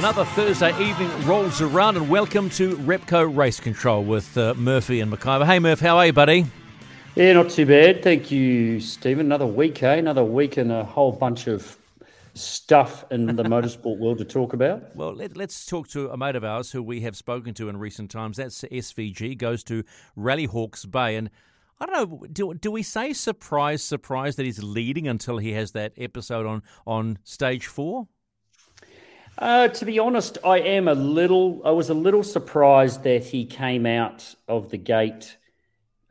Another Thursday evening rolls around, and welcome to Repco Race Control with uh, Murphy and McIver. Hey, Murph, how are you, buddy? Yeah, not too bad. Thank you, Stephen. Another week, eh? Another week and a whole bunch of stuff in the motorsport world to talk about. Well, let, us talk to a mate of ours who we have spoken to in recent times. That's SVG, goes to Rally Hawke's Bay. And I don't know, do, do we say surprise, surprise that he's leading until he has that episode on, on stage four? Uh, to be honest, I am a little. I was a little surprised that he came out of the gate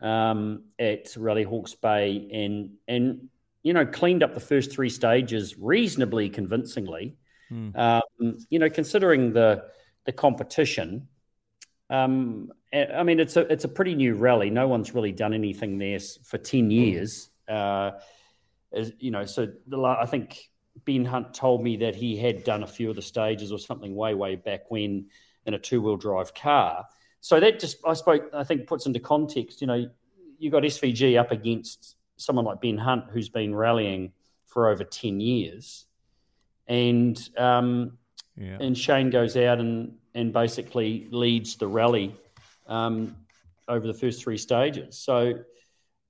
um, at Rally Hawke's Bay and and you know cleaned up the first three stages reasonably convincingly. Um, you know, considering the the competition. Um, I mean, it's a it's a pretty new rally. No one's really done anything there for ten years. Uh, as, you know, so the, I think Ben Hunt told me that he had done a few of the stages or something way way back when in a two wheel drive car. So that just I spoke I think puts into context. You know, you got SVG up against someone like Ben Hunt who's been rallying for over ten years, and um, Yeah. and Shane goes out and and basically leads the rally um, over the first three stages. So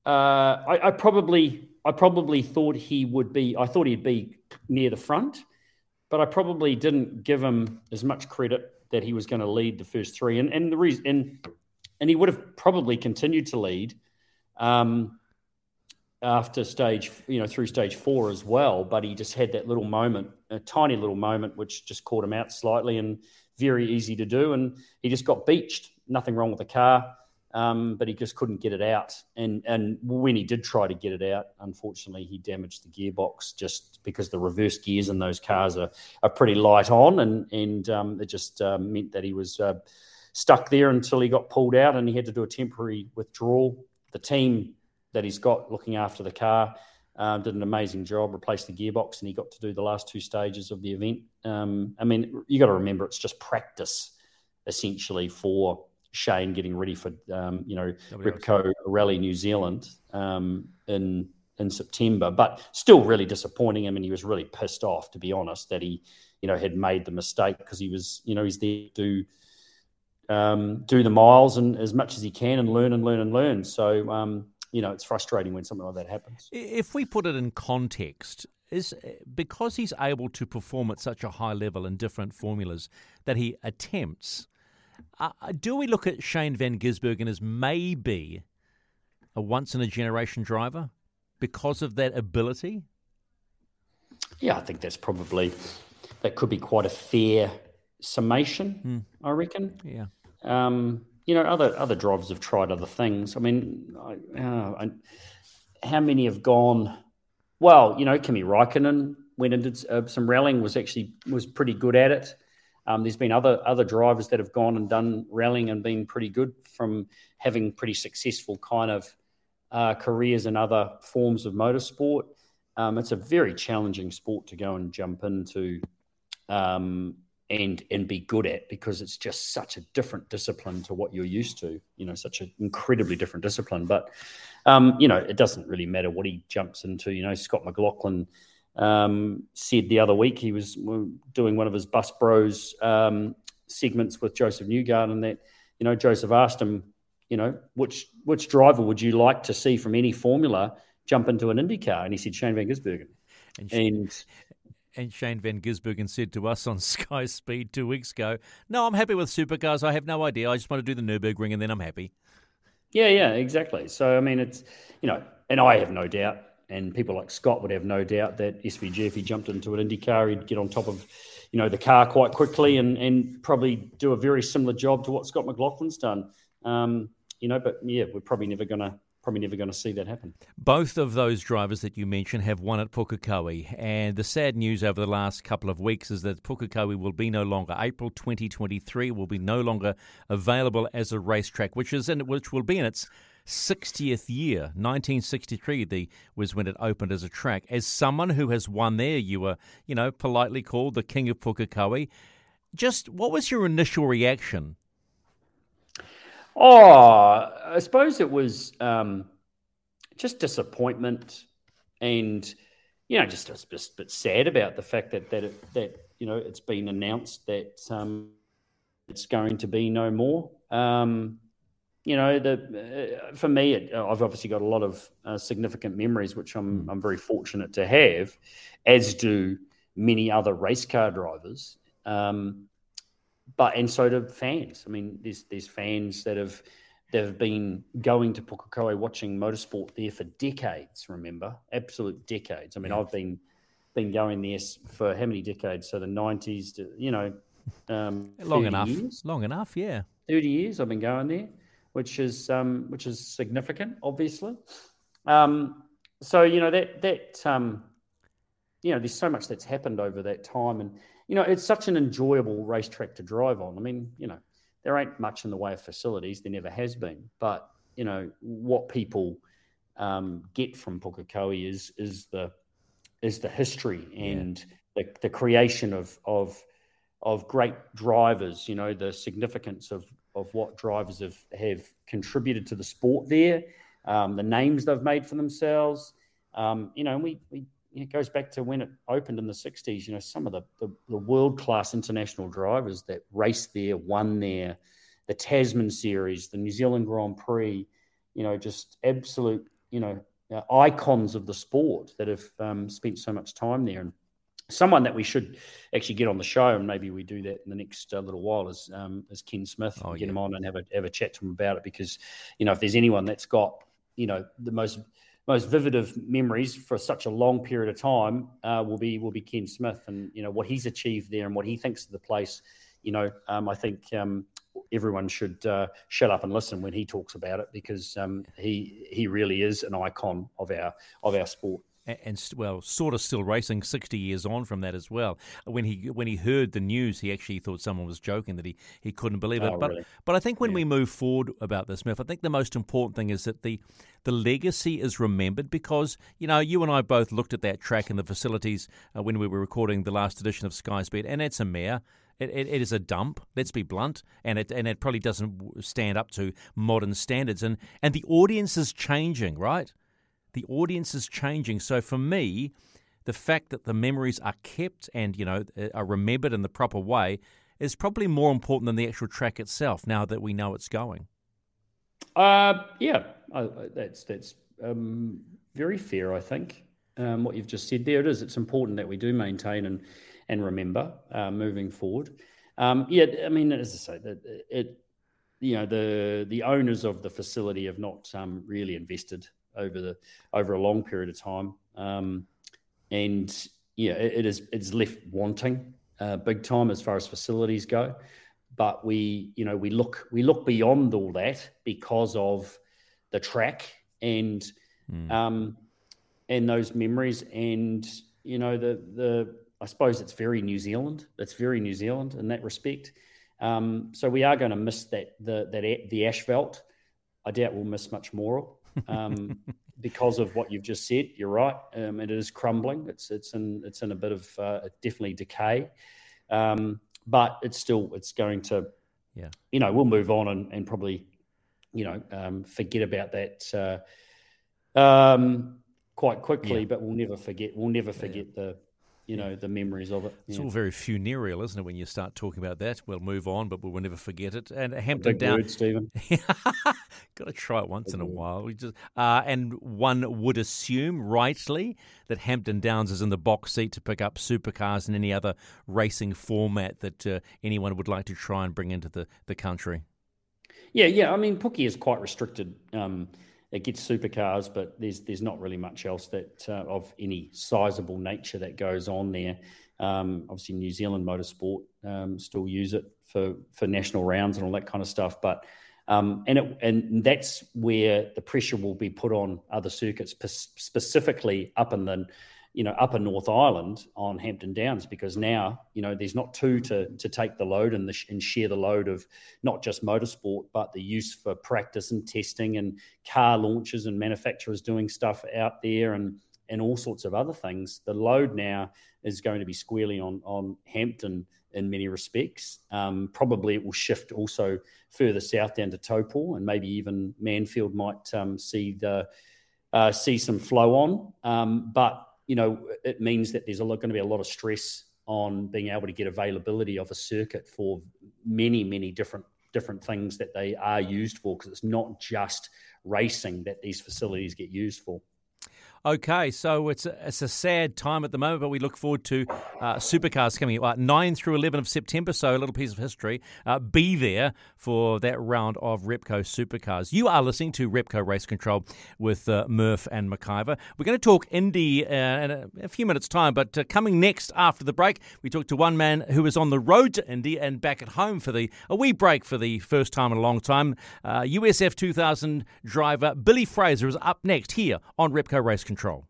uh, I, I probably I probably thought he would be I thought he'd be near the front, but I probably didn't give him as much credit that he was going to lead the first three. And and the reason and and he would have probably continued to lead. Um, after stage, you know, through stage four as well, but he just had that little moment, a tiny little moment, which just caught him out slightly and very easy to do. And he just got beached. Nothing wrong with the car, um, but he just couldn't get it out. And and when he did try to get it out, unfortunately, he damaged the gearbox just because the reverse gears in those cars are, are pretty light on, and and um, it just uh, meant that he was uh, stuck there until he got pulled out, and he had to do a temporary withdrawal. The team that he's got looking after the car. Um, did an amazing job, replaced the gearbox, and he got to do the last two stages of the event. Um, I mean, you got to remember it's just practice, essentially, for Shane getting ready for um, you know Repco Rally New Zealand um, in in September. But still, really disappointing. I mean, he was really pissed off, to be honest, that he you know had made the mistake because he was you know he's there to do um, do the miles and as much as he can and learn and learn and learn. So um, you know, it's frustrating when something like that happens. If we put it in context, is because he's able to perform at such a high level in different formulas that he attempts. Uh, do we look at Shane Van Gisbergen as maybe a once in a generation driver because of that ability? Yeah, I think that's probably that could be quite a fair summation. I reckon. Yeah. Um, you know, other other drivers have tried other things. I mean, I, uh, I, how many have gone? Well, you know, Kimi Raikkonen went and did uh, some rallying. Was actually was pretty good at it. Um, there's been other other drivers that have gone and done rallying and been pretty good from having pretty successful kind of uh, careers in other forms of motorsport. Um, it's a very challenging sport to go and jump into um, and and be good at because it's just such a different discipline to what you're used to. You know, such an incredibly different discipline. But um, you know, it doesn't really matter what he jumps into. You know, Scott McLaughlin um, said the other week he was doing one of his Bus Bros um, segments with Joseph Newgarden, and that you know Joseph asked him, you know, which which driver would you like to see from any formula jump into an IndyCar? And he said Shane Van Gisbergen. And, And and Shane Van Gisbergen said to us on Sky Speed two weeks ago, "No, I'm happy with supercars. I have no idea. I just want to do the Nurburgring, and then I'm happy." Yeah, yeah, exactly. So I mean, it's you know, and I have no doubt and people like Scott would have no doubt that SVG, if he jumped into an Indy car, he'd get on top of, you know, the car quite quickly and and probably do a very similar job to what Scott McLaughlin's done. Um, you know, but yeah, we're probably never to probably never going to see that happen. Both of those drivers that you mentioned have won at Pukekohe, and the sad news over the last couple of weeks is that Pukekohe will be no longer. April 2023 will be no longer available as a racetrack, which is in, which will be in its 60th year. 1963 the, was when it opened as a track. As someone who has won there, you were, you know, politely called the king of Pukekohe. Just what was your initial reaction Oh, I suppose it was um, just disappointment, and you know, just, just a bit sad about the fact that that it, that you know it's been announced that um, it's going to be no more. Um, you know, the uh, for me, it, I've obviously got a lot of uh, significant memories, which I'm I'm very fortunate to have, as do many other race car drivers. Um, but and so do fans. I mean, there's there's fans that have that have been going to Pukekohe watching motorsport there for decades. Remember, absolute decades. I mean, yeah. I've been been going there for how many decades? So the nineties, to you know, um, long enough. Years. Long enough, yeah. Thirty years I've been going there, which is um, which is significant, obviously. Um, so you know that that um, you know, there's so much that's happened over that time, and you know, it's such an enjoyable racetrack to drive on. I mean, you know, there ain't much in the way of facilities. There never has been. But, you know, what people um, get from Pukekohe is is the is the history and yeah. the, the creation of of of great drivers, you know, the significance of of what drivers have, have contributed to the sport there, um, the names they've made for themselves. Um, you know, we, we it goes back to when it opened in the 60s. You know, some of the, the, the world class international drivers that raced there, won there, the Tasman Series, the New Zealand Grand Prix, you know, just absolute, you know, uh, icons of the sport that have um, spent so much time there. And someone that we should actually get on the show, and maybe we do that in the next uh, little while, is um, is Ken Smith. Oh, get yeah. him on and have a have a chat to him about it because, you know, if there's anyone that's got, you know, the most most vivid of memories for such a long period of time uh, will be will be Ken Smith and you know what he's achieved there and what he thinks of the place. You know, um, I think um, everyone should uh, shut up and listen when he talks about it because um, he he really is an icon of our of our sport and well, sort of still racing sixty years on from that as well. When he when he heard the news, he actually thought someone was joking that he, he couldn't believe it. Oh, but really? but I think when yeah. we move forward about this, Smith, I think the most important thing is that the the legacy is remembered because you know you and I both looked at that track and the facilities uh, when we were recording the last edition of Sky Speed, and it's a mare. It, it, it is a dump. Let's be blunt, and it and it probably doesn't stand up to modern standards. And and the audience is changing, right? The audience is changing. So for me, the fact that the memories are kept and you know uh, are remembered in the proper way is probably more important than the actual track itself. Now that we know it's going. Uh, yeah, that's that's um, very fair. I think um, what you've just said there. It is. It's important that we do maintain and and remember uh, moving forward. Um, yeah, I mean, as I say, that it, you know, the the owners of the facility have not um, really invested over the over a long period of time. Um, and yeah, it, it is it's left wanting uh, big time as far as facilities go. But we, you know, we look we look beyond all that because of the track and mm. um, and those memories and you know the the I suppose it's very New Zealand. It's very New Zealand in that respect. Um, so we are going to miss that the that the asphalt. I doubt we'll miss much more um, because of what you've just said. You're right. Um, it is crumbling. It's it's in it's in a bit of uh, definitely decay, um, but it's still it's going to. Yeah. You know, we'll move on and, and probably, you know, um, forget about that uh, um, quite quickly. Yeah. But we'll never forget. We'll never forget yeah. the you know the memories of it. It's yeah. all very funereal, isn't it? When you start talking about that, we'll move on, but we'll never forget it. And Hampton Down, word, Stephen. got to try it once Big in a while. We just uh, and one would assume rightly that Hampton Downs is in the box seat to pick up supercars and any other racing format that uh, anyone would like to try and bring into the the country. Yeah, yeah. I mean, Pookie is quite restricted. Um, it gets supercars, but there's there's not really much else that uh, of any sizable nature that goes on there. Um, obviously, New Zealand Motorsport um, still use it for for national rounds and all that kind of stuff, but um, and it, and that's where the pressure will be put on other circuits, specifically up in the you know, upper North Island on Hampton Downs because now, you know, there's not two to to take the load and, the, and share the load of not just motorsport, but the use for practice and testing and car launches and manufacturers doing stuff out there and and all sorts of other things. The load now is going to be squarely on on Hampton in many respects. Um, probably it will shift also further south down to Taupo and maybe even Manfield might um, see the uh, see some flow on. Um, but you know, it means that there's a lot, going to be a lot of stress on being able to get availability of a circuit for many, many different different things that they are used for because it's not just racing that these facilities get used for. Okay, so it's a, it's a sad time at the moment, but we look forward to uh, supercars coming uh, 9 through 11 of September, so a little piece of history. Uh, be there for that round of Repco supercars. You are listening to Repco Race Control with uh, Murph and McIver. We're going to talk Indy uh, in a, a, few minutes' time, but uh, coming next after the break, we talk to one man who is on the road to Indy and back at home for the a wee break for the first time in a long time. USF 2000 driver Billy Fraser is up next here on Repco Race control.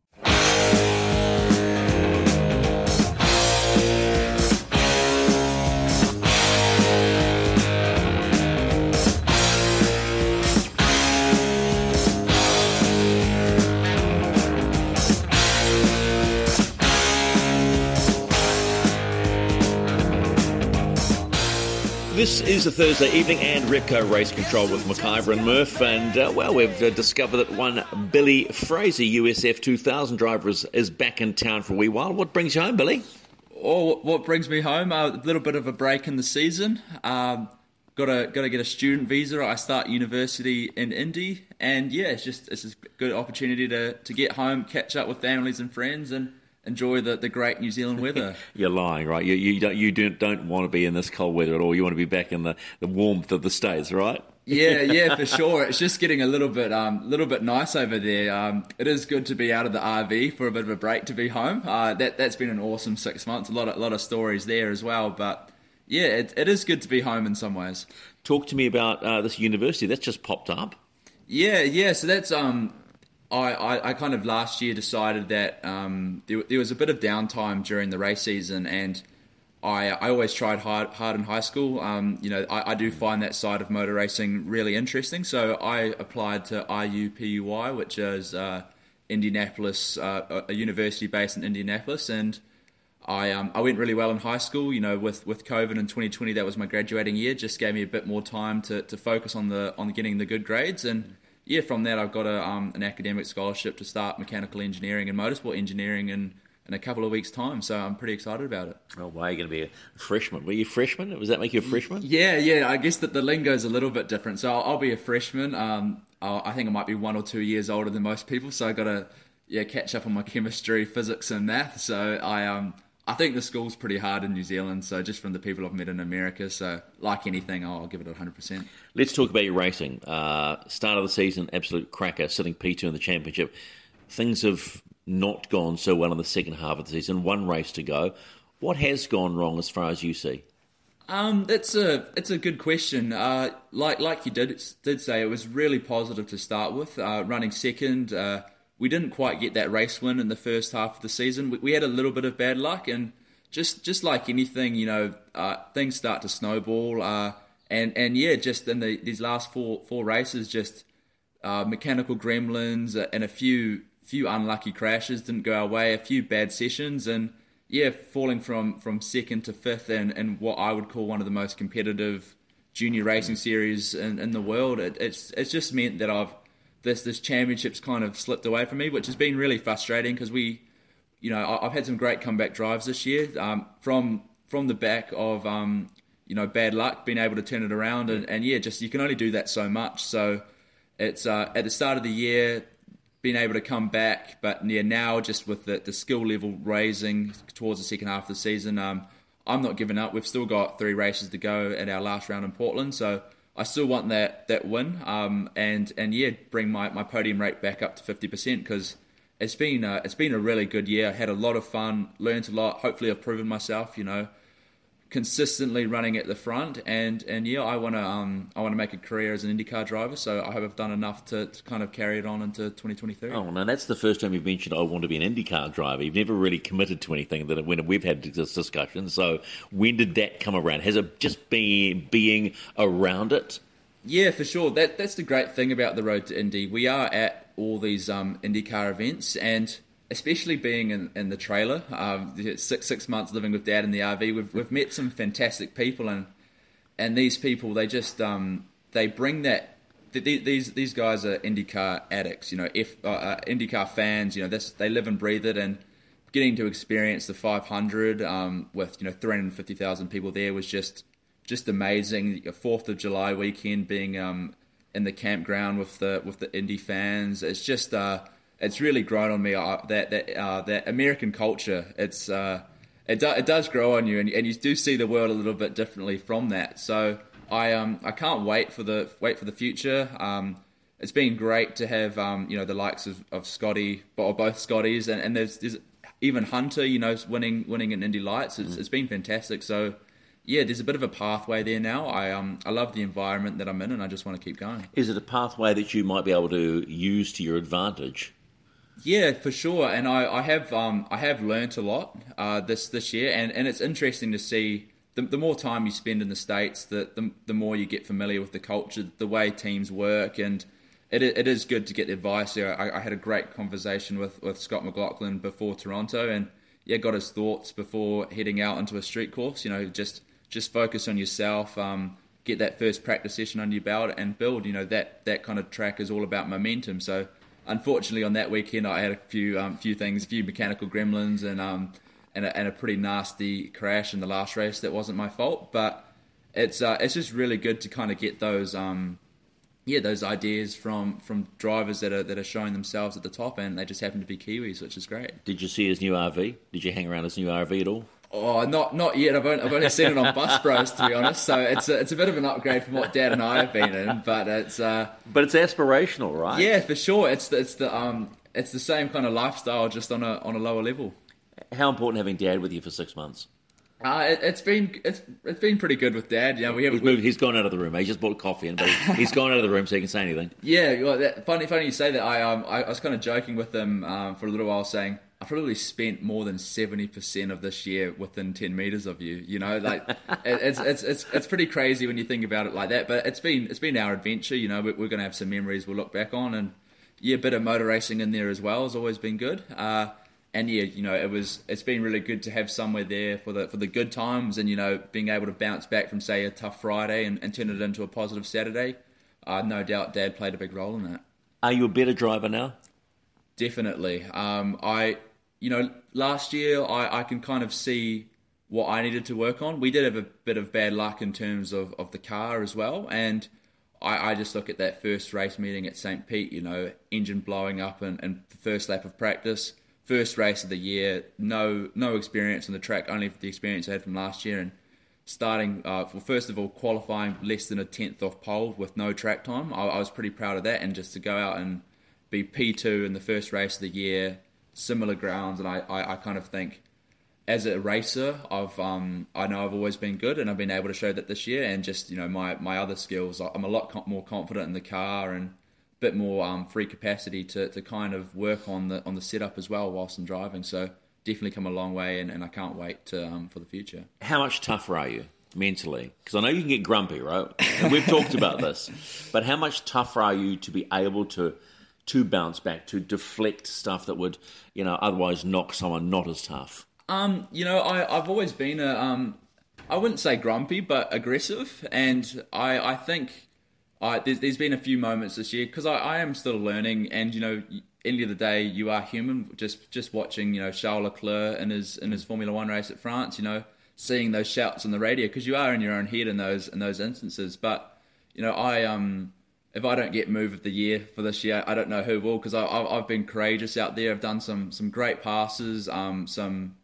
This is a Thursday evening and Repco Race Control with McIver and Murph. And, uh, well, we've uh, discovered that one Billy Fraser, USF 2000 driver, is, is, back in town for a wee while. What brings you home, Billy? Oh, what brings me home? A little bit of a break in the season. Um, got to got to get a student visa. I start university in Indy, and yeah, it's just it's a good opportunity to to get home, catch up with families and friends, and enjoy the, the great New Zealand weather. You're lying, right? You, you don't you don't, don't want to be in this cold weather at all. You want to be back in the, the warmth of the states, right? yeah, yeah, for sure. It's just getting a little bit, um, little bit nice over there. Um, it is good to be out of the RV for a bit of a break to be home. Uh, that that's been an awesome six months. A lot of a lot of stories there as well. But yeah, it, it is good to be home in some ways. Talk to me about uh, this university that's just popped up. Yeah, yeah. So that's um, I, I, I, kind of last year decided that um, there, there, was a bit of downtime during the race season, and I, I always tried hard, hard in high school. Um, you know, I, I, do find that side of motor racing really interesting. So I applied to IUPUI, which is uh, Indianapolis, uh, a university based in Indianapolis, and I um, I went really well in high school. You know, with, with COVID in 2020, that was my graduating year. Just gave me a bit more time to, to focus on the on getting the good grades and yeah, from that I've got a, um, an academic scholarship to start mechanical engineering and motorsport engineering in, in a couple of weeks' time. So I'm pretty excited about it. Oh, why are you going to be a freshman? Were you a freshman? Does that make you a freshman? Yeah, yeah. I guess that the lingo is a little bit different. So I'll, I'll be a freshman. Um, i think I might be one or two years older than most people. So I got to yeah catch up on my chemistry, physics, and math. So I um I think the school's pretty hard in New Zealand, so just from the people I've met in America. So, like anything, I'll give it 100%. Let's talk about your racing. Uh, start of the season, absolute cracker, sitting P2 in the championship. Things have not gone so well in the second half of the season. One race to go. What has gone wrong as far as you see? Um, that's a it's a good question. Uh, like like you did did say, it was really positive to start with. Uh, running second, uh, we didn't quite get that race win in the first half of the season. We, we had a little bit of bad luck, and just just like anything, you know, uh, things start to snowball. Uh, and and yeah, just in the, these last four four races, just uh, mechanical gremlins and a few few unlucky crashes didn't go our way, a few bad sessions, and yeah, falling from from second to fifth, and and what I would call one of the most competitive junior racing series in, in the world. It, it's it's just meant that I've this this championship's kind of slipped away from me, which has been really frustrating because we, you know, I've had some great comeback drives this year um, from from the back of um, you know bad luck, being able to turn it around, and, and yeah, just you can only do that so much. So it's uh, at the start of the year being able to come back, but yeah, now just with the, the skill level raising towards the second half of the season, um, I'm not giving up. We've still got three races to go at our last round in Portland, so I still want that that win, um, and and yeah, bring my, my podium rate back up to fifty percent because it's been a, it's been a really good year. I had a lot of fun, learned a lot. Hopefully, I've proven myself. You know, consistently running at the front, and and yeah, I want to um I want to make a career as an IndyCar driver. So I hope I've done enough to, to kind of carry it on into 2023. Oh, now that's the first time you've mentioned I want to be an IndyCar driver. You've never really committed to anything that when we've had this discussion. So when did that come around? Has it just been being around it? Yeah, for sure. That that's the great thing about the road to Indy. We are at all these um, IndyCar events, and especially being in, in the trailer, um, six six months living with Dad in the RV, we've we've met some fantastic people, and and these people they just um, they bring that. These these guys are IndyCar addicts, you know, if uh, uh, IndyCar fans, you know, this they live and breathe it, and getting to experience the 500 um, with you know 350,000 people there was just just amazing. Fourth of July weekend being um, in the campground with the with the Indy fans, it's just uh, it's really grown on me uh, that that uh, that American culture. It's uh, it, do, it does grow on you, and, and you do see the world a little bit differently from that. So I um I can't wait for the wait for the future. Um, it's been great to have um you know the likes of, of Scotty or both Scotties, and, and there's, there's even Hunter, you know, winning winning in Indy Lights. It's, mm. it's been fantastic. So yeah, there's a bit of a pathway there now. I um I love the environment that I'm in, and I just want to keep going. Is it a pathway that you might be able to use to your advantage? Yeah, for sure. And I, I have um I have learnt a lot uh, this this year, and, and it's interesting to see the, the more time you spend in the states, the, the the more you get familiar with the culture, the way teams work, and it it is good to get advice. Here, I, I had a great conversation with, with Scott McLaughlin before Toronto, and yeah, got his thoughts before heading out into a street course. You know, just just focus on yourself. Um, get that first practice session under your belt and build. You know that that kind of track is all about momentum. So unfortunately, on that weekend, I had a few um, few things, a few mechanical gremlins, and um, and a, and a pretty nasty crash in the last race that wasn't my fault. But it's uh, it's just really good to kind of get those um, yeah those ideas from from drivers that are that are showing themselves at the top, and they just happen to be Kiwis, which is great. Did you see his new RV? Did you hang around his new RV at all? Oh, not not yet. I've only, I've only seen it on Bus Bros to be honest. So it's a, it's a bit of an upgrade from what Dad and I have been in, but it's uh, but it's aspirational, right? Yeah, for sure. It's the, it's the um it's the same kind of lifestyle, just on a on a lower level. How important having Dad with you for six months? Uh, it, has been it's it's been pretty good with Dad. Yeah, we have. He's, moved, he's gone out of the room. He just bought coffee, and but he's gone out of the room so he can say anything. Yeah, well, that, funny funny you say that. I um I, I was kind of joking with him um, for a little while, saying I probably spent more than seventy percent of this year within ten meters of you. You know, like it's, it's it's it's pretty crazy when you think about it like that. But it's been it's been our adventure. You know, we're, going to have some memories we'll look back on, and yeah, a bit of motor racing in there as well has always been good. Uh, and yeah, you know, it was it's been really good to have somewhere there for the for the good times, and you know, being able to bounce back from say a tough Friday and, and turn it into a positive Saturday. Uh, no doubt, Dad played a big role in that. Are you a better driver now? Definitely. Um, I you know, last year I, I can kind of see what I needed to work on. We did have a bit of bad luck in terms of, of the car as well. And I, I just look at that first race meeting at St. Pete, you know, engine blowing up and, and the first lap of practice, first race of the year, no no experience on the track, only the experience I had from last year. And starting, uh, well, first of all, qualifying less than a tenth off pole with no track time, I, I was pretty proud of that. And just to go out and be P2 in the first race of the year, similar grounds, and I, I, I kind of think as a racer, I've um, I know I've always been good, and I've been able to show that this year. And just you know my my other skills, I'm a lot more confident in the car and a bit more um, free capacity to, to kind of work on the on the setup as well whilst I'm driving. So definitely come a long way, and, and I can't wait to, um, for the future. How much tougher are you? mentally? Because I know you can get grumpy, right? And we've talked about this. But how much tougher are you to be able to to bounce back, to deflect stuff that would, you know, otherwise knock someone not as tough? Um, you know, I, I've always been a, um, I wouldn't say grumpy, but aggressive, and I, I think I, there's, there's been a few moments this year because I, I am still learning, and you know, end of the day, you are human. Just just watching, you know, Charles Leclerc in his in his Formula One race at France, you know, seeing those shouts on the radio because you are in your own head in those in those instances. But you know, I um if I don't get move of the year for this year, I don't know who will because I've been courageous out there. I've done some some great passes, um, some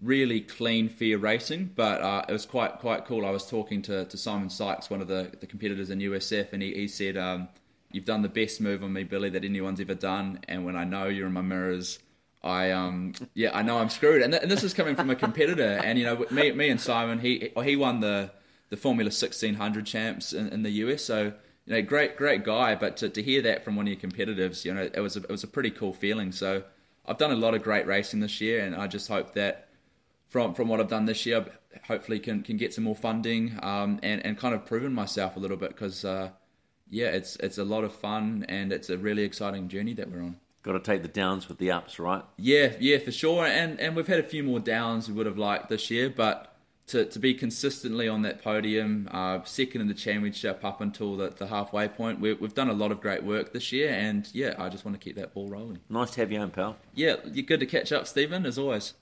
really clean, fair racing. But uh, it was quite quite cool. I was talking to, to Simon Sikes, one of the, the competitors in USF, and he, he said, um, "You've done the best move on me, Billy, that anyone's ever done. And when I know you're in my mirrors." I um yeah I know I'm screwed and, th- and this is coming from a competitor and you know me me and Simon he he won the the Formula 1600 champs in, in the US so you know great great guy but to, to hear that from one of your competitors you know it was a, it was a pretty cool feeling so I've done a lot of great racing this year and I just hope that from from what I've done this year hopefully can can get some more funding um and and kind of proven myself a little bit because uh yeah it's it's a lot of fun and it's a really exciting journey that we're on. Got to take the downs with the ups, right? Yeah, yeah, for sure. And and we've had a few more downs we would have liked this year, but to, to be consistently on that podium, uh, second in the championship up until the, the halfway point, we, we've done a lot of great work this year. And yeah, I just want to keep that ball rolling. Nice to have you on, pal. Yeah, you're good to catch up, Stephen, as always.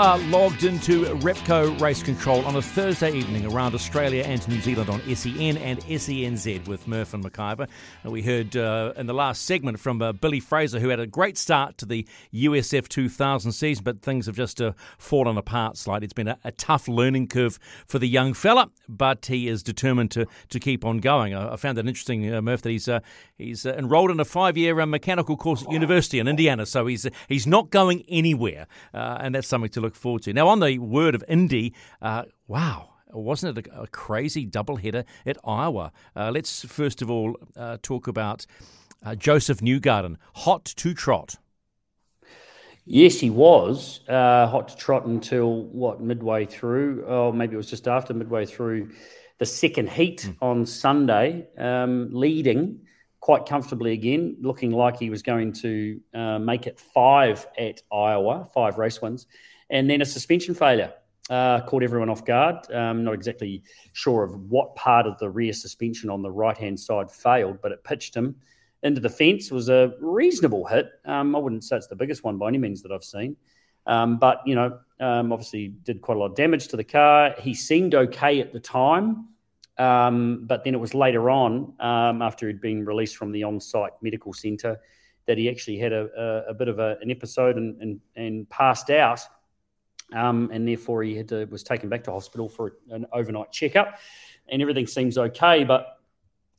Are logged into Repco Race Control on a Thursday evening around Australia and New Zealand on SEN and SENZ with Murph and McIver. And we heard uh, in the last segment from uh, Billy Fraser, who had a great start to the USF 2000 season, but things have just uh, fallen apart slightly. It's been a, a, tough learning curve for the young fella, but he is determined to, to keep on going. I, I found it interesting, uh, Murph, that he's uh, he's uh, enrolled in a five year mechanical course at university in Indiana, so he's he's not going anywhere, and that's something to look forward to. Now, on the word of Indy, uh, wow. Wasn't it a, a crazy doubleheader at Iowa? Uh, let's first of all uh, talk about uh, Joseph Newgarden, hot to trot. Yes, he was uh, hot to trot until what midway through, or maybe it was just after midway through the second heat mm. on Sunday, um, leading quite comfortably again, looking like he was going to uh, make it five at Iowa, five race wins and then a suspension failure. Uh, caught everyone off guard. Um, not exactly sure of what part of the rear suspension on the right hand side failed, but it pitched him into the fence. It was a reasonable hit. Um, I wouldn't say it's the biggest one by any means that I've seen. Um, but, you know, um, obviously did quite a lot of damage to the car. He seemed okay at the time. Um, but then it was later on, um, after he'd been released from the on site medical centre, that he actually had a, a, a bit of a, an episode and, and, and passed out um, and therefore he had to, was taken back to hospital for an overnight checkup, and everything seems okay, but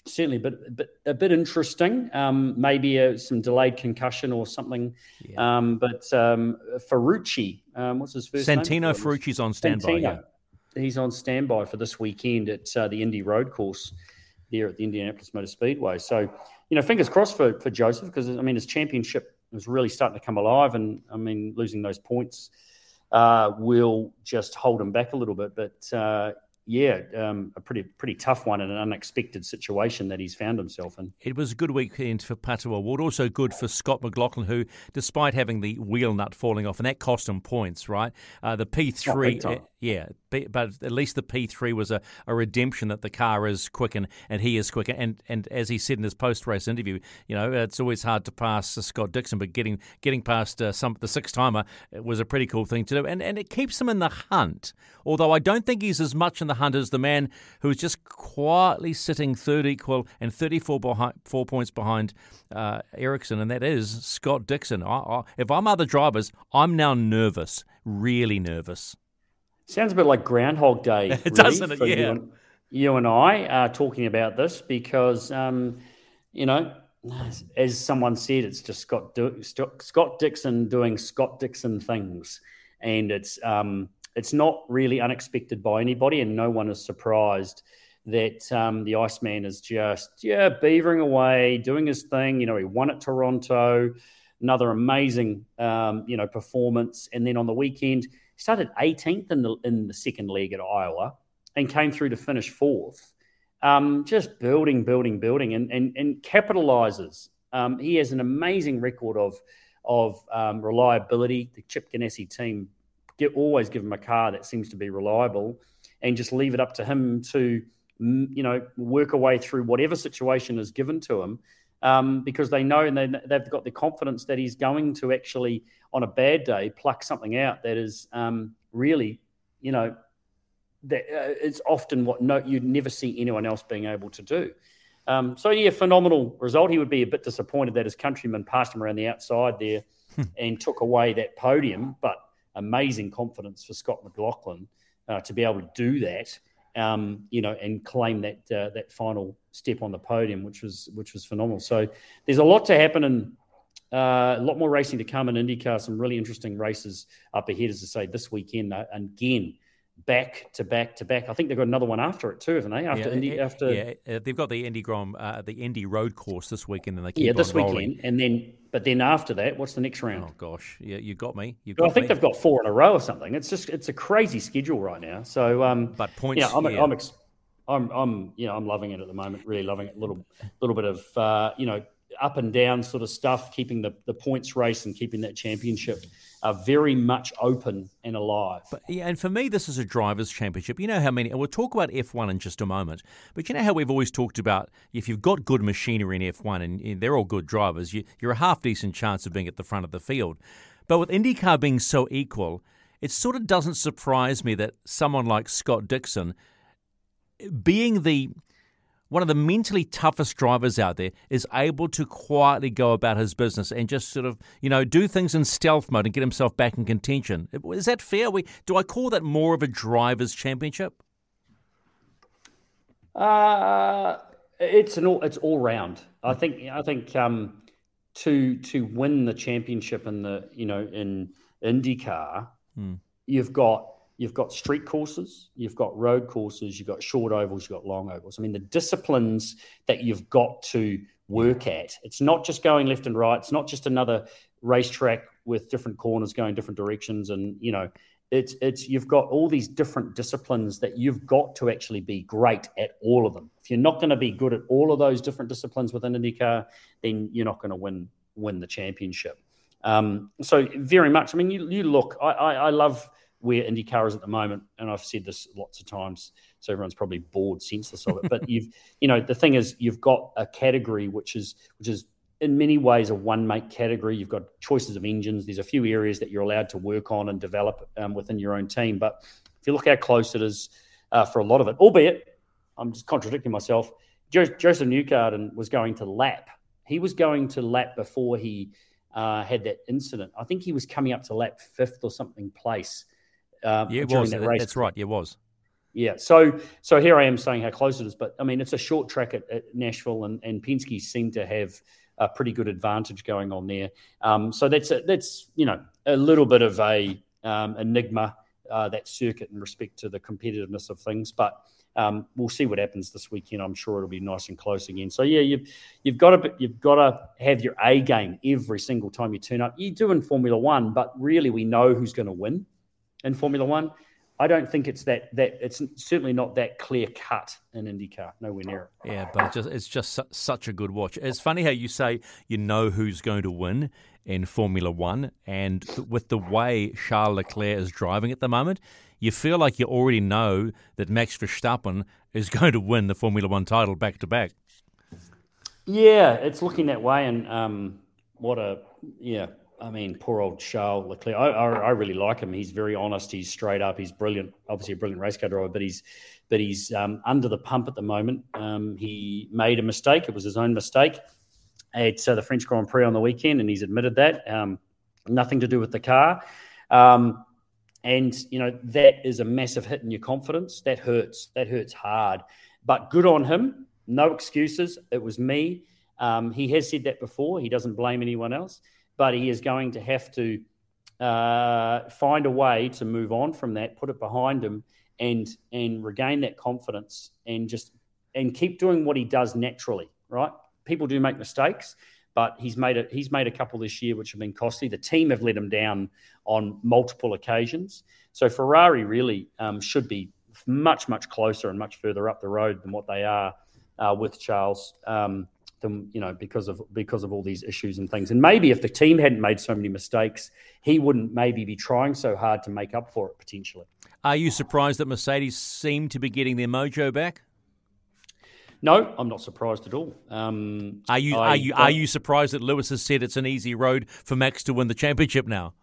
certainly a bit, a bit, a bit interesting. Um, maybe a, some delayed concussion or something. Yeah. Um, but um, Ferrucci, um, what's his first Santino name? Santino Ferrucci's on standby. Santino. Yeah. He's on standby for this weekend at uh, the Indy Road Course there at the Indianapolis Motor Speedway. So, you know, fingers crossed for, for Joseph because, I mean, his championship was really starting to come alive. And, I mean, losing those points – uh, will just hold him back a little bit. But uh, yeah, um, a pretty pretty tough one and an unexpected situation that he's found himself in. It was a good weekend for Pato O'Ward, also good for Scott McLaughlin, who, despite having the wheel nut falling off, and that cost him points, right? Uh, the P3, oh, yeah, but at least the P3 was a, a redemption that the car is quick and, and he is quick. And, and as he said in his post race interview, you know, it's always hard to pass Scott Dixon, but getting getting past uh, some the six timer was a pretty cool thing to do. And, and it keeps him in the hunt, although I don't think he's as much in the hunt as the man who's just quietly sitting third equal and 34 behind, four points behind uh, Ericsson, and that is Scott Dixon. I, I, if I'm other drivers, I'm now nervous, really nervous. Sounds a bit like Groundhog Day, really, doesn't it? Yeah. You and, you and, I are talking about this because, um, you know, as, someone said, it's just Scott Scott Dixon doing Scott Dixon things, and it's um, it's not really unexpected by anybody, and no one is surprised that um, the Iceman is just yeah beavering away, doing his thing. You know, he won at Toronto, another amazing um, you know performance, and then on the weekend started 18th in the in the second leg at Iowa and came through to finish fourth. Um, just building, building, building, and and, and capitalizes. Um, he has an amazing record of of um, reliability. The Chip Ganassi team get always give him a car that seems to be reliable, and just leave it up to him to you know work a way through whatever situation is given to him. Um, because they know and they, they've got the confidence that he's going to actually, on a bad day, pluck something out that is um, really, you know, that uh, it's often what no, you'd never see anyone else being able to do. Um, so yeah, phenomenal result. He would be a bit disappointed that his countryman passed him around the outside there Hmm. and took away that podium, but amazing confidence for Scott McLaughlin uh, to be able to do that. Um, you know, and claim that uh, that final step on the podium, which was which was phenomenal. So there's a lot to happen and uh, a lot more racing to come in IndyCar. Some really interesting races up ahead, as I say, this weekend. Uh, and again, back to back to back. I think they've got another one after it too, haven't they? After yeah, Indy, after yeah, uh, they've got the Indy Grom, uh, the Indy Road Course this weekend, and they keep yeah, this rolling. weekend, and then but then after that, what's the next round? Oh gosh, yeah, you got me. You Well, got I think me. they've got four in a row or something. It's just it's a crazy schedule right now. So, um, But points, yeah, I'm, yeah. I'm, ex- I'm, I'm, you know, I'm loving it at the moment. Really loving it. Little, little bit of, uh, you know, up and down sort of stuff. Keeping the the points race and keeping that championship uh, very much open and alive. But, yeah, and for me, this is a drivers' championship. You know how many, and we'll talk about F1 in just a moment, but you know how we've always talked about if you've got good machinery in F1 and, and they're all good drivers, you, you're a half decent chance of being at the front of the field. But with IndyCar being so equal, it sort of doesn't surprise me that someone like Scott Dixon, being the one of the mentally toughest drivers out there is able to quietly go about his business and just sort of, you know, do things in stealth mode and get himself back in contention. Is that fair? We, do I call that more of a driver's championship? Uh, it's an all, it's all round. I think I think um, to to win the championship in the you know in IndyCar, you've got you've got street courses, you've got road courses, you've got short ovals, you've got long ovals. I mean, the disciplines that you've got to work at. It's not just going left and right. It's not just another racetrack with different corners going different directions, and you know. It's, it's you've got all these different disciplines that you've got to actually be great at all of them. If you're not going to be good at all of those different disciplines within IndyCar, then you're not going to win win the championship. Um, so very much. I mean, you, you look. I, I, I love where IndyCar is at the moment, and I've said this lots of times, so everyone's probably bored senseless of it. But you've, you know, the thing is, you've got a category which is which is in many ways a one make category. You've got choices of engines. There's a few areas that you're allowed to work on and develop um, within your own team. But if you look how close it is uh, for a lot of it, albeit I'm just contradicting myself. Jo- Joseph Newgarden was going to lap. He was going to lap before he uh, had that incident. I think he was coming up to lap fifth or something place. Uh, Yeah, it during was. that race. That's right. Yeah, it was. Yeah, so so here I am saying how close it is, but I mean it's a short track at, at Nashville, and and Penske seem to have a pretty good advantage going on there. Um, so that's a, that's you know a little bit of a um, enigma uh, that circuit in respect to the competitiveness of things, but um, we'll see what happens this weekend. I'm sure it'll be nice and close again. So yeah, you've you've got to you've got to have your A game every single time you turn up. You do in Formula One, but really we know who's going to win in Formula One. I don't think it's that that it's certainly not that clear cut in IndyCar. Nowhere near it. Yeah, but it just, it's just su- such a good watch. It's funny how you say you know who's going to win in Formula One, and th- with the way Charles Leclerc is driving at the moment, you feel like you already know that Max Verstappen is going to win the Formula One title back to back. Yeah, it's looking that way, and um, what a yeah. I mean, poor old Charles Leclerc. I, I, I really like him. He's very honest. He's straight up. He's brilliant. Obviously, a brilliant race car driver, but he's but he's um, under the pump at the moment. Um, he made a mistake. It was his own mistake at uh, the French Grand Prix on the weekend, and he's admitted that. Um, nothing to do with the car. Um, and you know that is a massive hit in your confidence. That hurts. That hurts hard. But good on him. No excuses. It was me. Um, he has said that before. He doesn't blame anyone else, but he is going to have to uh, find a way to move on from that, put it behind him, and and regain that confidence, and just and keep doing what he does naturally. Right? People do make mistakes, but he's made a he's made a couple this year which have been costly. The team have let him down on multiple occasions. So Ferrari really um, should be much much closer and much further up the road than what they are uh, with Charles. Um, than, you know, because of because of all these issues and things. And maybe if the team hadn't made so many mistakes, he wouldn't maybe be trying so hard to make up for it potentially. Are you surprised that Mercedes seem to be getting their mojo back? No, I'm not surprised at all. Um, are you I are you are you surprised that Lewis has said it's an easy road for Max to win the championship now?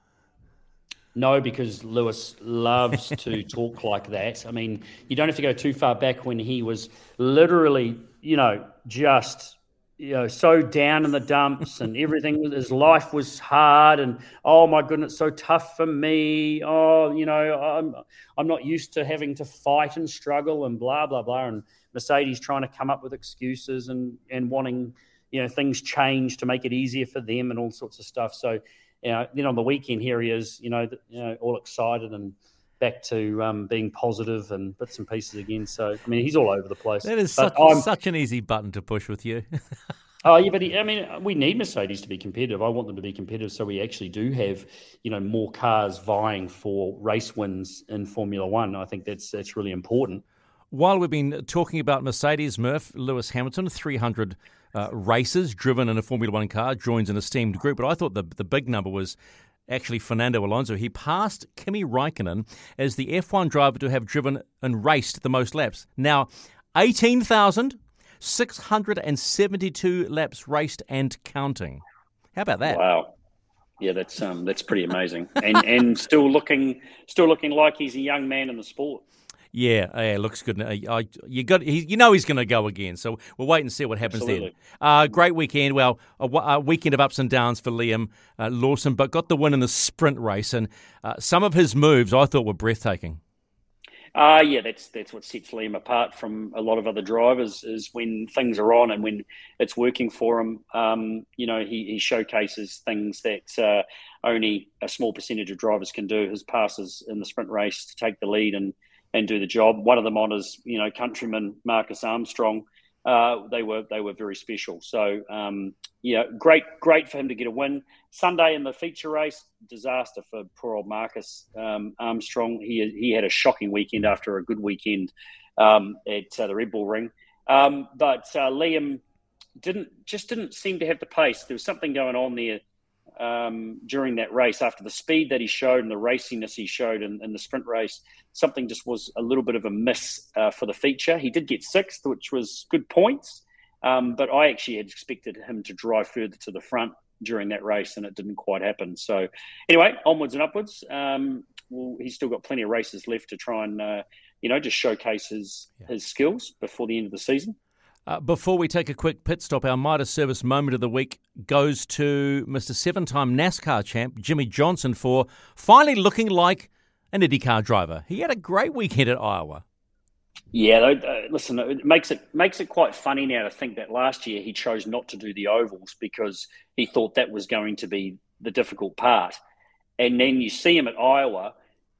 No, because Lewis loves to talk like that. I mean, you don't have to go too far back when he was literally, you know, just you know so down in the dumps and everything. His life was hard, and oh my goodness, so tough for me. Oh, you know, I'm I'm not used to having to fight and struggle and blah blah blah. And Mercedes trying to come up with excuses and and wanting you know things change to make it easier for them and all sorts of stuff. So you know, then on the weekend here he is, you know, you know, all excited and back to um, being positive and bits and pieces again. So I mean, he's all over the place. That is such, such an easy button to push with you. Oh yeah, but he, I mean, we need Mercedes to be competitive. I want them to be competitive, so we actually do have, you know, more cars vying for race wins in Formula One. I think that's that's really important. While we've been talking about Mercedes, Murph, Lewis Hamilton, 300 uh, races driven in a Formula One car, joins an esteemed group. But I thought the, the big number was actually Fernando Alonso. He passed Kimi Raikkonen as the F1 driver to have driven and raced the most laps. Now, 18,672 laps raced and counting. How about that? Wow, yeah, that's um that's pretty amazing, and and still looking still looking like he's a young man in the sport. Yeah, yeah, looks good. I, I, you got, he, you know, he's going to go again. So we'll wait and see what happens Absolutely. then. Uh, great weekend. Well, a weekend of ups and downs for Liam uh, Lawson, but got the win in the sprint race, and uh, some of his moves I thought were breathtaking. Uh, yeah, that's that's what sets Liam apart from a lot of other drivers is when things are on and when it's working for him. Um, you know, he, he showcases things that uh, only a small percentage of drivers can do. His passes in the sprint race to take the lead and and do the job. One of them on his you know countryman Marcus Armstrong. Uh, they were they were very special. So um, yeah, great great for him to get a win Sunday in the feature race. Disaster for poor old Marcus um, Armstrong. He he had a shocking weekend after a good weekend um, at uh, the Red Bull Ring. Um, but uh, Liam didn't just didn't seem to have the pace. There was something going on there um, during that race after the speed that he showed and the raciness he showed in, in the sprint race. Something just was a little bit of a miss uh, for the feature. He did get sixth, which was good points. Um, but I actually had expected him to drive further to the front during that race, and it didn't quite happen. So, anyway, onwards and upwards. Um, well, he's still got plenty of races left to try and, uh, you know, just showcase his, his skills before the end of the season. Uh, before we take a quick pit stop, our Midas Service moment of the week goes to Mr. Seven time NASCAR champ Jimmie Johnson for finally looking like an IndyCar driver. He had a great weekend at Iowa. Yeah, uh, listen, it makes it makes it quite funny now to think that last year he chose not to do the ovals because he thought that was going to be the difficult part, and then you see him at Iowa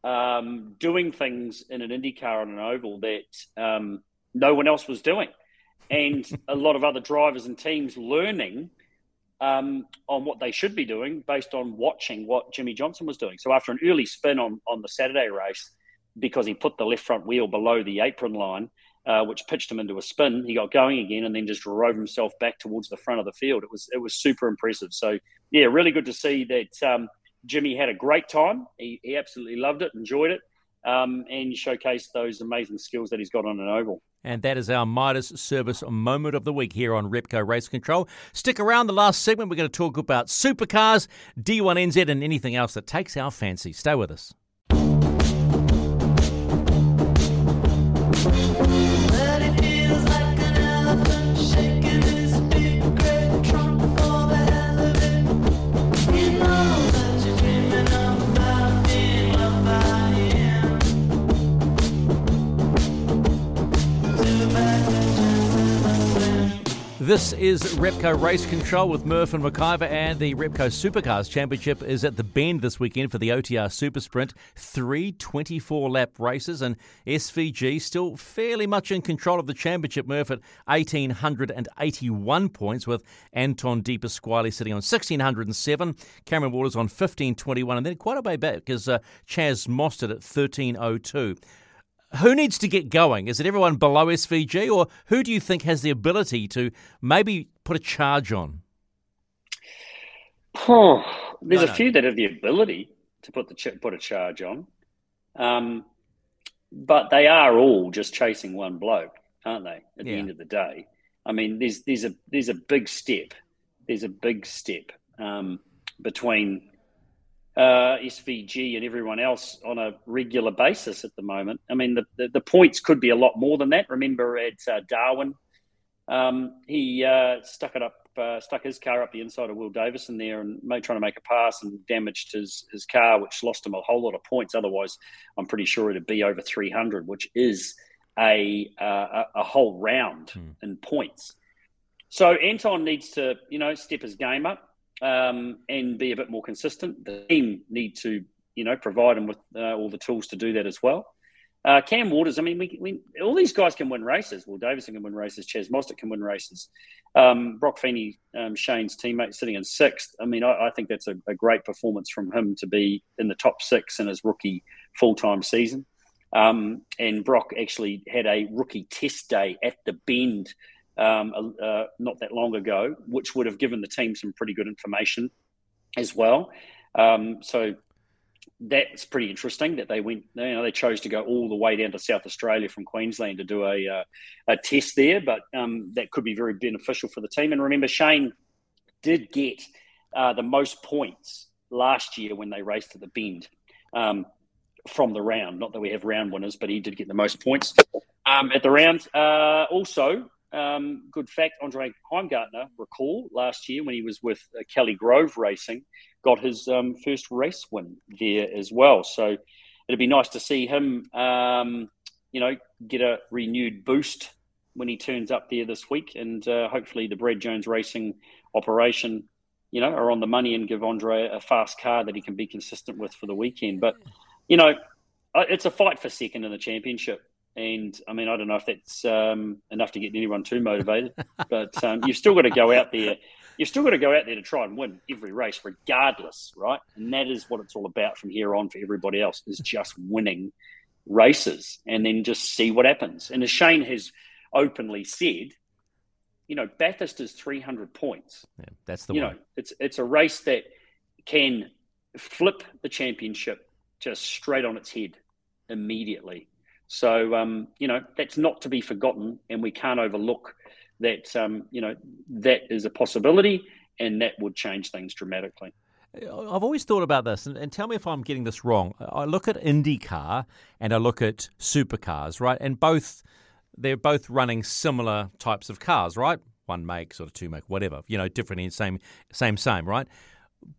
um, doing things in an IndyCar on an oval that um, no one else was doing, and a lot of other drivers and teams learning um, on what they should be doing based on watching what Jimmie Johnson was doing. So after an early spin on on the Saturday race because he put the left front wheel below the apron line, uh, which pitched him into a spin. He got going again and then just drove himself back towards the front of the field. It was it was super impressive. So yeah, really good to see that um, Jimmie had a great time. He, he absolutely loved it, enjoyed it, um, and showcased those amazing skills that he's got on an oval. And that is our Midas Service moment of the week here on Repco Race Control. Stick around the last segment. We're going to talk about supercars, D1NZ, and anything else that takes our fancy. Stay with us. This is Repco Race Control with Murph and McIver, and the Repco Supercars Championship is at the Bend this weekend for the OTR Super Sprint. Three 24 lap races, and SVG still fairly much in control of the championship, Murph, at 1,881 points, with Anton De Pasquale sitting on 1,607, Cameron Waters on 1,521, and then quite a way back is uh, Chaz Mostert at 1,302 who needs to get going? Is it everyone below SVG, or who do you think has the ability to maybe put a charge on? Oh, there's No, a no. few that have the ability to put the ch- put a charge on, um, but they are all just chasing one bloke. aren't they? At the end of the day, I mean, there's there's a there's a big step. There's a big step um, between uh, SVG and everyone else on a regular basis at the moment. I mean, the, the, the points could be a lot more than that. Remember at uh, Darwin, um, he uh, stuck it up, uh, stuck his car up the inside of Will Davison there and made, trying to make a pass and damaged his, his car, which lost him a whole lot of points. Otherwise, I'm pretty sure it'd be over 300, which is a, uh, a, a whole round in points. So Anton needs to, you know, step his game up um, and be a bit more consistent. The team need to, you know, provide them with uh, all the tools to do that as well. Uh, Cam Waters, I mean, we, we, all these guys can win races. Well, Davison can win races. Chaz Mostert can win races. Um, Brock Feeney, um, Shane's teammate, sitting in sixth. I mean, I, I think that's a, a great performance from him to be in the top six in his rookie full time season. Um, and Brock actually had a rookie test day at the Bend um, uh, not that long ago, which would have given the team some pretty good information as well. Um, so that's pretty interesting that they went, you know, they chose to go all the way down to South Australia from Queensland to do a, uh, a test there, but um, that could be very beneficial for the team. And remember, Shane did get uh, the most points last year when they raced at the Bend um, from the round. Not that we have round winners, but he did get the most points um, at the round. Uh, also, um, good fact, Andre Heimgartner, recall last year when he was with uh, Kelly Grove Racing, got his um, first race win there as well. So it'd be nice to see him, um, you know, get a renewed boost when he turns up there this week. And uh, hopefully the Brad Jones Racing operation, you know, are on the money and give Andre a fast car that he can be consistent with for the weekend. But, you know, uh, it's a fight for second in the championship. And I mean, I don't know if that's um, enough to get anyone too motivated, but um, you've still got to go out there. You've still got to go out there to try and win every race, regardless, right? And that is what it's all about from here on for everybody else is just winning races and then just see what happens. And as Shane has openly said, you know, Bathurst is 300 points. Yeah, that's the you one. know, it's it's a race that can flip the championship just straight on its head immediately. So, um, you know, that's not to be forgotten, and we can't overlook that. Um, you know, that is a possibility, and that would change things dramatically. I've always thought about this, and, and tell me if I'm getting this wrong. I look at IndyCar and I look at supercars, right? And both they're both running similar types of cars, right? One make, sort of two make, whatever, you know, different in same, same, same, right?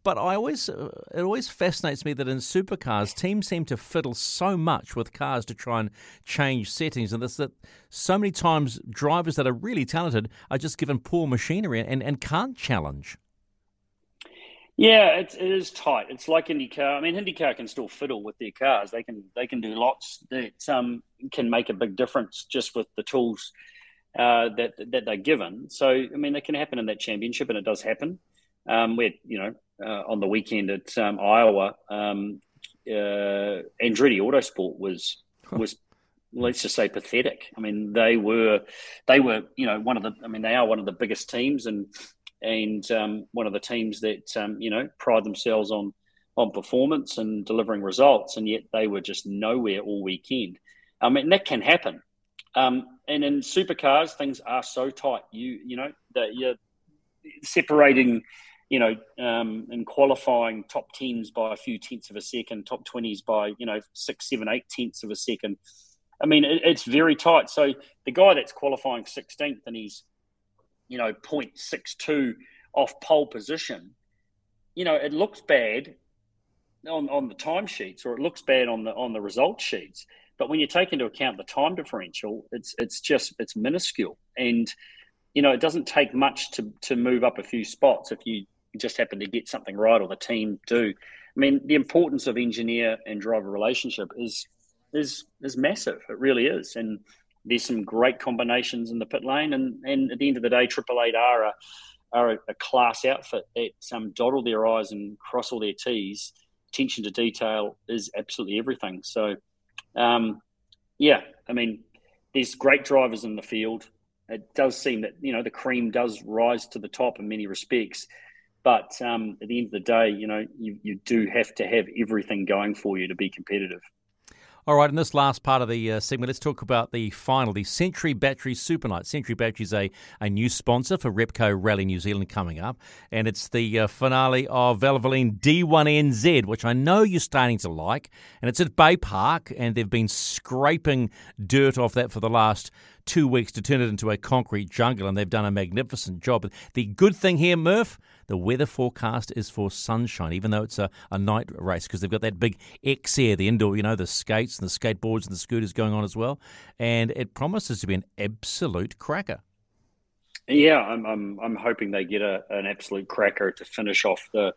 But I always, uh, it always fascinates me that in supercars, teams seem to fiddle so much with cars to try and change settings, and this that so many times drivers that are really talented are just given poor machinery and, and can't challenge. Yeah, it, it is tight. It's like IndyCar. I mean, IndyCar can still fiddle with their cars. They can they can do lots that um, can make a big difference just with the tools uh, that that they're given. So, I mean, it can happen in that championship, and it does happen. Um, where you know uh, on the weekend at um, Iowa, um, uh, Andretti Autosport was was let's just say pathetic. I mean, they were they were you know one of the I mean they are one of the biggest teams and and um, one of the teams that um, you know pride themselves on on performance and delivering results, and yet they were just nowhere all weekend. I mean, that can happen. Um, and in supercars, things are so tight. You you know that you're separating. You know, um, in qualifying top tens by a few tenths of a second, top twenties by you know six, seven, eight tenths of a second. I mean, it, it's very tight. So the guy that's qualifying 16th and he's you know, 0.62 off pole position, you know, it looks bad on, on the timesheets or it looks bad on the on the result sheets. But when you take into account the time differential, it's it's just it's minuscule. And, you know, it doesn't take much to to move up a few spots if you just happen to get something right or the team do. I mean, the importance of engineer and driver relationship is is is massive. It really is. And there's some great combinations in the pit lane, and, and at the end of the day, Triple Eight are a, are a, a class outfit that um, dot all their I's and cross all their T's. Attention to detail is absolutely everything. So, um, yeah, I mean, there's great drivers in the field. It does seem that you know the cream does rise to the top in many respects, but um, at the end of the day, you know, you, you do have to have everything going for you to be competitive. All right, in this last part of the uh, segment, let's talk about the final, the Century Battery Super Night. Century Battery is a, a new sponsor for Repco Rally New Zealand coming up, and it's the uh, finale of Valvoline D1NZ, which I know you're starting to like, and it's at Bay Park, and they've been scraping dirt off that for the last two weeks to turn it into a concrete jungle, and they've done a magnificent job. The good thing here, Murph, the weather forecast is for sunshine, even though it's a, a night race, because they've got that big X Air, the indoor, you know, the skates and the skateboards and the scooters going on as well. And it promises to be an absolute cracker. Yeah, I'm I'm I'm hoping they get a, an absolute cracker to finish off the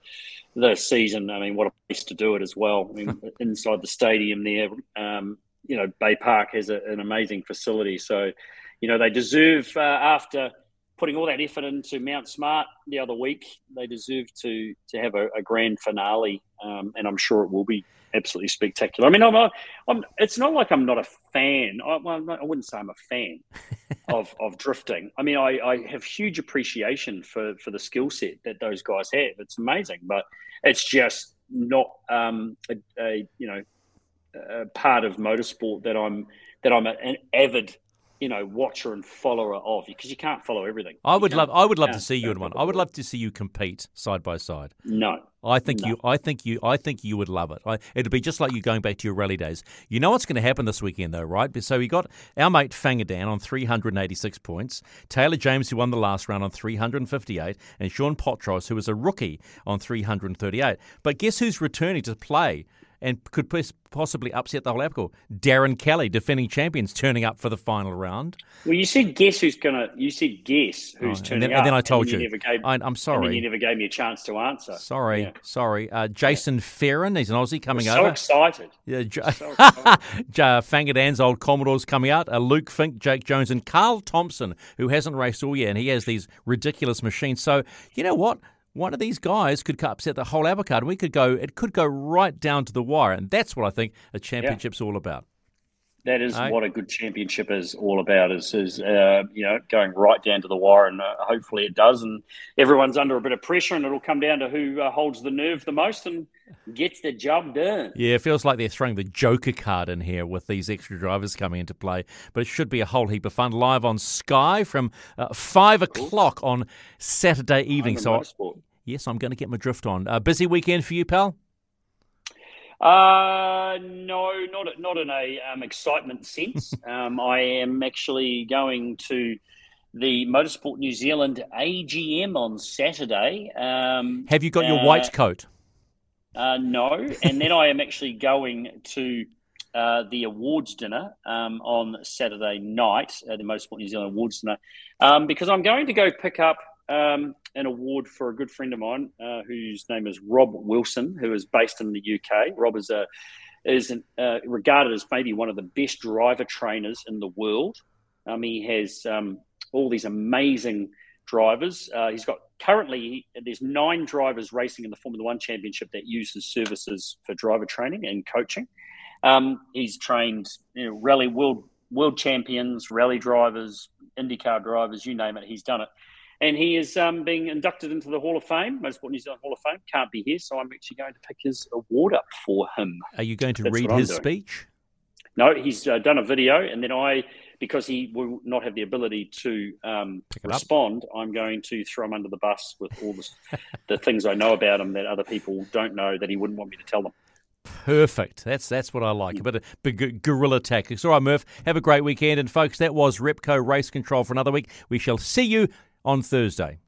the season. I mean, what a place to do it as well. I mean, inside the stadium there, um, you know, Bay Park has a, an amazing facility. So, you know, they deserve uh, after putting all that effort into Mount Smart the other week, they deserve to to have a, a grand finale, um, and I'm sure it will be absolutely spectacular. I mean, I'm, I'm it's not like I'm not a fan. I, I wouldn't say I'm a fan of of drifting. I mean, I, I have huge appreciation for for the skill set that those guys have. It's amazing, but it's just not um, a, a you know a part of motorsport that I'm that I'm an avid you know watcher and follower of because you can't follow everything. I would love I would love to see you in one. I would love to see you compete side by side. No. I think no. you I think you I think you would love it. I, it'd be just like you going back to your rally days. You know what's going to happen this weekend though, right? So we got our mate Fanga Dan on 386 points, Taylor James who won the last round on 358 and Sean Potros who was a rookie on 338. But guess who's returning to play? And could possibly upset the whole apple. Darren Kelly, defending champions, turning up for the final round. Well, you said guess who's gonna. You said guess who's oh, turning and then, up, and then I told you. you. Never gave, I, am sorry. you never gave me a chance to answer. Sorry, yeah. sorry. Uh, Jason yeah. Farron, he's an Aussie coming so over. Excited. Yeah, so excited. Fanga Dan's old Commodores coming out. Uh, Luke Fink, Jake Jones, and Carl Thompson, who hasn't raced all year, and he has these ridiculous machines. So you know what? One of these guys could upset the whole and we could go. It could go right down to the wire, and that's what I think a championship's yeah. all about. That is what a good championship is all about. Is is uh, you know going right down to the wire, and uh, hopefully it does. And everyone's under a bit of pressure, and it'll come down to who uh, holds the nerve the most and gets the job done. Yeah, it feels like they're throwing the Joker card in here with these extra drivers coming into play. But it should be a whole heap of fun live on Sky from uh, five o'clock on Saturday evening. So. Yes, I'm going to get my drift on. A busy weekend for you, pal? Uh, no, not not in a um, excitement sense. um, I am actually going to the Motorsport New Zealand AGM on Saturday. Um, Have you got your uh, white coat? Uh, no, and then I am actually going to uh, the awards dinner um, on Saturday night, uh, the Motorsport New Zealand awards dinner, um, because I'm going to go pick up um, an award for a good friend of mine uh, whose name is Rob Wilson, who is based in the UK. Rob is a is an, uh, regarded as maybe one of the best driver trainers in the world. Um, he has um, all these amazing drivers. Uh, he's got currently there's nine drivers racing in the Formula One Championship that use his services for driver training and coaching. Um, he's trained you know, rally world world champions, rally drivers, IndyCar drivers, you name it. He's done it and he is um, being inducted into the Hall of Fame, Motorsport New Zealand Hall of Fame. Can't be here, so I'm actually going to pick his award up for him. Are you going to That's read his speech? No, he's uh, done a video, and then I, because he will not have the ability to um, respond, up. I'm going to throw him under the bus with all the, the things I know about him that other people don't know that he wouldn't want me to tell them. Perfect. That's that's what I like. A bit of big guerrilla tactics. All right, Murph. Have a great weekend, and folks, that was Repco Race Control for another week. We shall see you on Thursday.